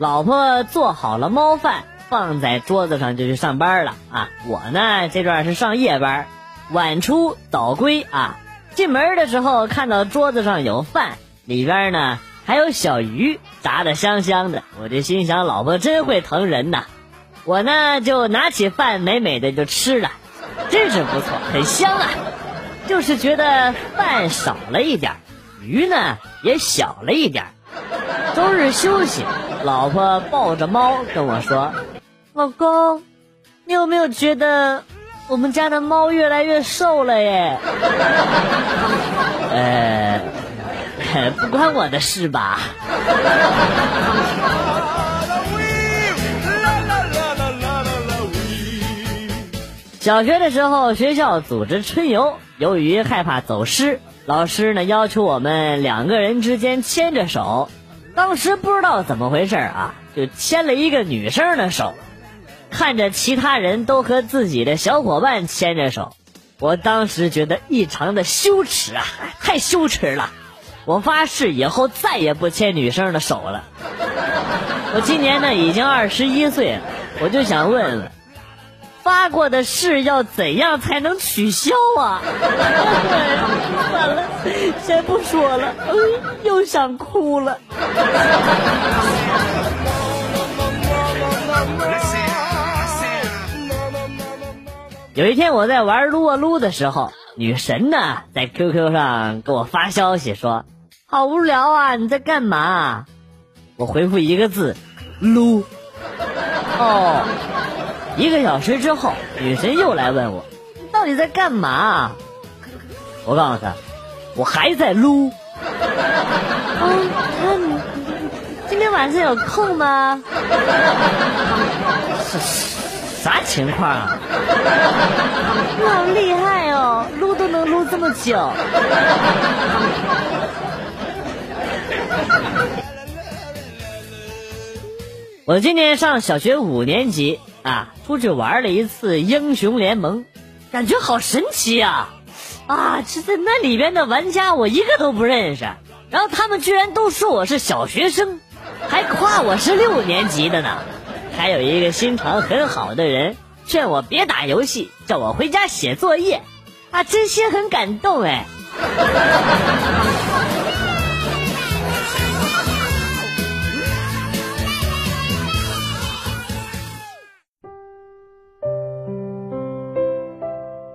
老婆做好了猫饭，放在桌子上就去上班了啊。我呢这段是上夜班，晚出早归啊。进门的时候看到桌子上有饭，里边呢还有小鱼，炸的香香的，我就心想老婆真会疼人呐。我呢就拿起饭美美的就吃了，真是不错，很香啊。就是觉得饭少了一点，鱼呢也小了一点。周日休息，老婆抱着猫跟我说：“老公，你有没有觉得我们家的猫越来越瘦了耶？” 呃，不关我的事吧。小学的时候，学校组织春游，由于害怕走失，老师呢要求我们两个人之间牵着手。当时不知道怎么回事啊，就牵了一个女生的手。看着其他人都和自己的小伙伴牵着手，我当时觉得异常的羞耻啊，太羞耻了！我发誓以后再也不牵女生的手了。我今年呢已经二十一岁了，我就想问问。发过的誓要怎样才能取消啊？算了，先不说了，又想哭了。有一天我在玩撸啊撸的时候，女神呢在 QQ 上给我发消息说：“好无聊啊，你在干嘛？”我回复一个字：撸。哦。一个小时之后，女神又来问我：“你到底在干嘛？”我告诉她：“我还在撸。”，晚上有空吗？啥情况啊？你好厉害哦，撸都能撸这么久。我今年上小学五年级。啊，出去玩了一次英雄联盟，感觉好神奇啊！啊，这在那里边的玩家我一个都不认识，然后他们居然都说我是小学生，还夸我是六年级的呢。还有一个心肠很好的人劝我别打游戏，叫我回家写作业，啊，真心很感动哎。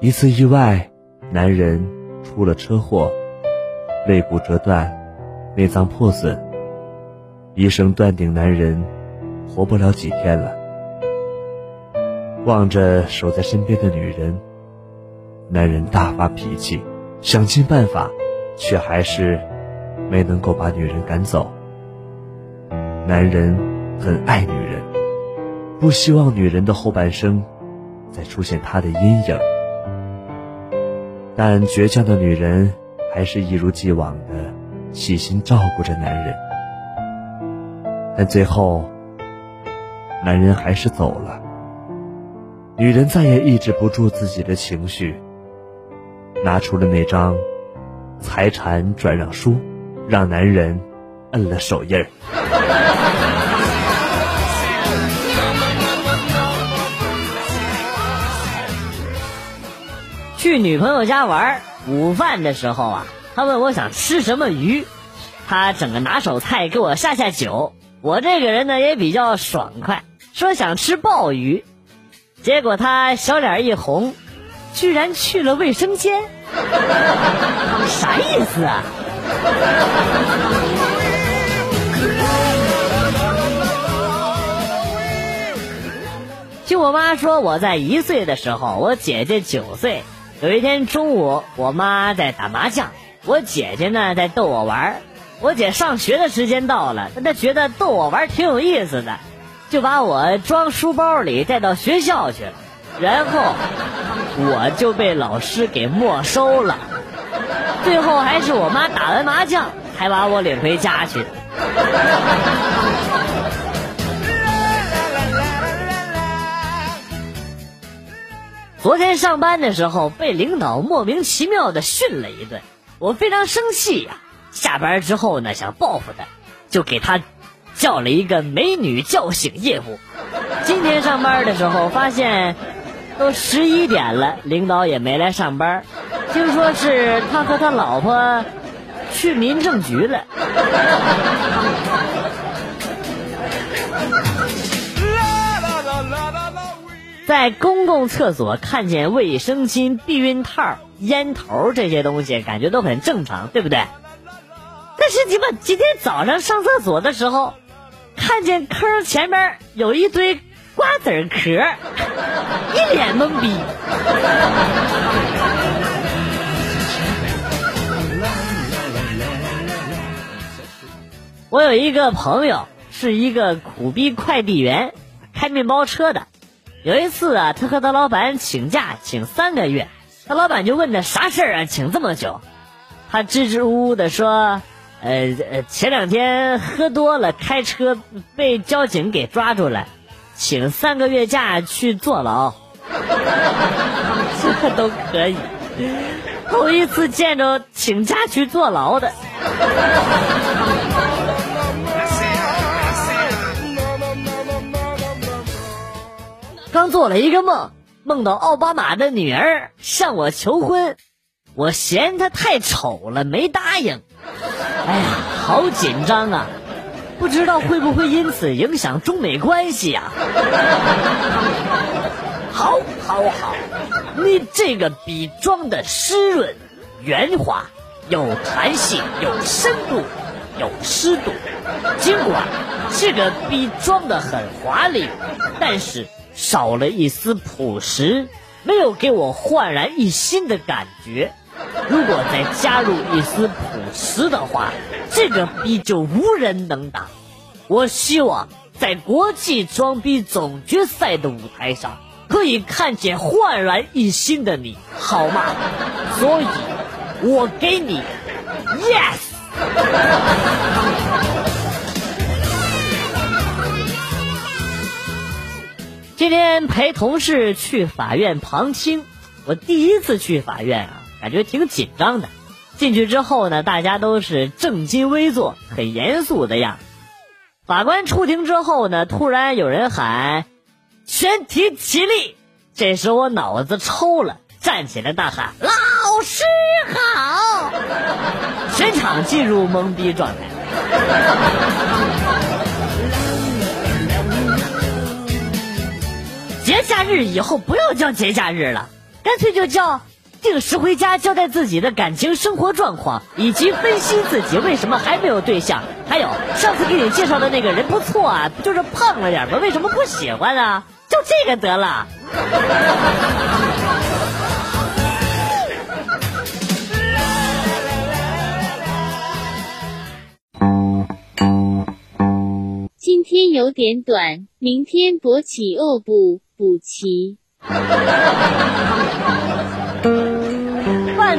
一次意外，男人出了车祸，肋骨折断，内脏破损，医生断定男人活不了几天了。望着守在身边的女人，男人大发脾气，想尽办法，却还是没能够把女人赶走。男人很爱女人，不希望女人的后半生再出现他的阴影。但倔强的女人还是一如既往的细心照顾着男人，但最后，男人还是走了。女人再也抑制不住自己的情绪，拿出了那张财产转让书，让男人摁了手印儿。去女朋友家玩，午饭的时候啊，她问我想吃什么鱼，她整个拿手菜给我下下酒。我这个人呢也比较爽快，说想吃鲍鱼，结果他小脸一红，居然去了卫生间，啥意思啊？听我妈说，我在一岁的时候，我姐姐九岁。有一天中午，我妈在打麻将，我姐姐呢在逗我玩我姐上学的时间到了，她觉得逗我玩挺有意思的，就把我装书包里带到学校去了，然后我就被老师给没收了。最后还是我妈打完麻将才把我领回家去。昨天上班的时候被领导莫名其妙的训了一顿，我非常生气呀。下班之后呢，想报复他，就给他叫了一个美女叫醒业务。今天上班的时候发现都十一点了，领导也没来上班。听说是他和他老婆去民政局了。在公共厕所看见卫生巾、避孕套、烟头这些东西，感觉都很正常，对不对？但是你们今天早上上厕所的时候，看见坑前面有一堆瓜子壳，一脸懵逼。我有一个朋友是一个苦逼快递员，开面包车的。有一次啊，他和他老板请假，请三个月。他老板就问他啥事儿啊，请这么久？他支支吾吾的说：“呃呃，前两天喝多了，开车被交警给抓住了，请三个月假去坐牢。”这都可以，头一次见着请假去坐牢的。刚做了一个梦，梦到奥巴马的女儿向我求婚，我嫌她太丑了，没答应。哎呀，好紧张啊！不知道会不会因此影响中美关系呀？好，好，好，你这个笔装的湿润、圆滑、有弹性、有深度、有湿度。尽管这个笔装的很华丽，但是。少了一丝朴实，没有给我焕然一新的感觉。如果再加入一丝朴实的话，这个逼就无人能打。我希望在国际装逼总决赛的舞台上，可以看见焕然一新的你，好吗？所以，我给你，yes。今天陪同事去法院旁听，我第一次去法院啊，感觉挺紧张的。进去之后呢，大家都是正襟危坐，很严肃的样子。法官出庭之后呢，突然有人喊“全体起立”，这时我脑子抽了，站起来大喊“老师好”，全场进入懵逼状态。节假日以后不要叫节假日了，干脆就叫定时回家交代自己的感情生活状况，以及分析自己为什么还没有对象。还有上次给你介绍的那个人不错啊，不就是胖了点吗？为什么不喜欢啊？就这个得了。今天有点短，明天勃起哦不。补齐。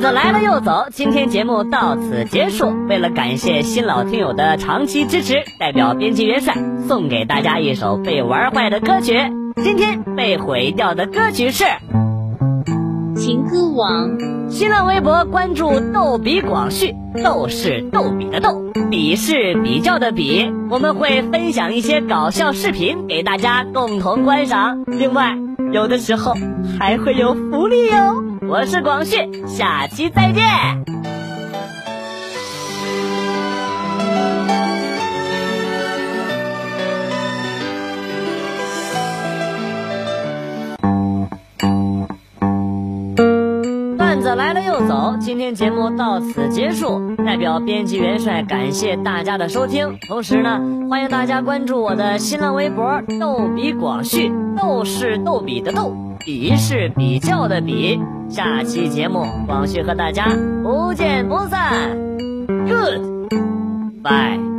子来了又走，今天节目到此结束。为了感谢新老听友的长期支持，代表编辑元帅送给大家一首被玩坏的歌曲。今天被毁掉的歌曲是《情歌王》。新浪微博关注“逗比广旭”，逗是逗比的逗，比是比较的比。我们会分享一些搞笑视频给大家共同观赏，另外有的时候还会有福利哟。我是广旭，下期再见。段子来了又走，今天节目到此结束。代表编辑元帅感谢大家的收听，同时呢，欢迎大家关注我的新浪微博“逗比广旭”，逗是逗比的逗，比是比较的比。下期节目，广旭和大家不见不散。Good，bye。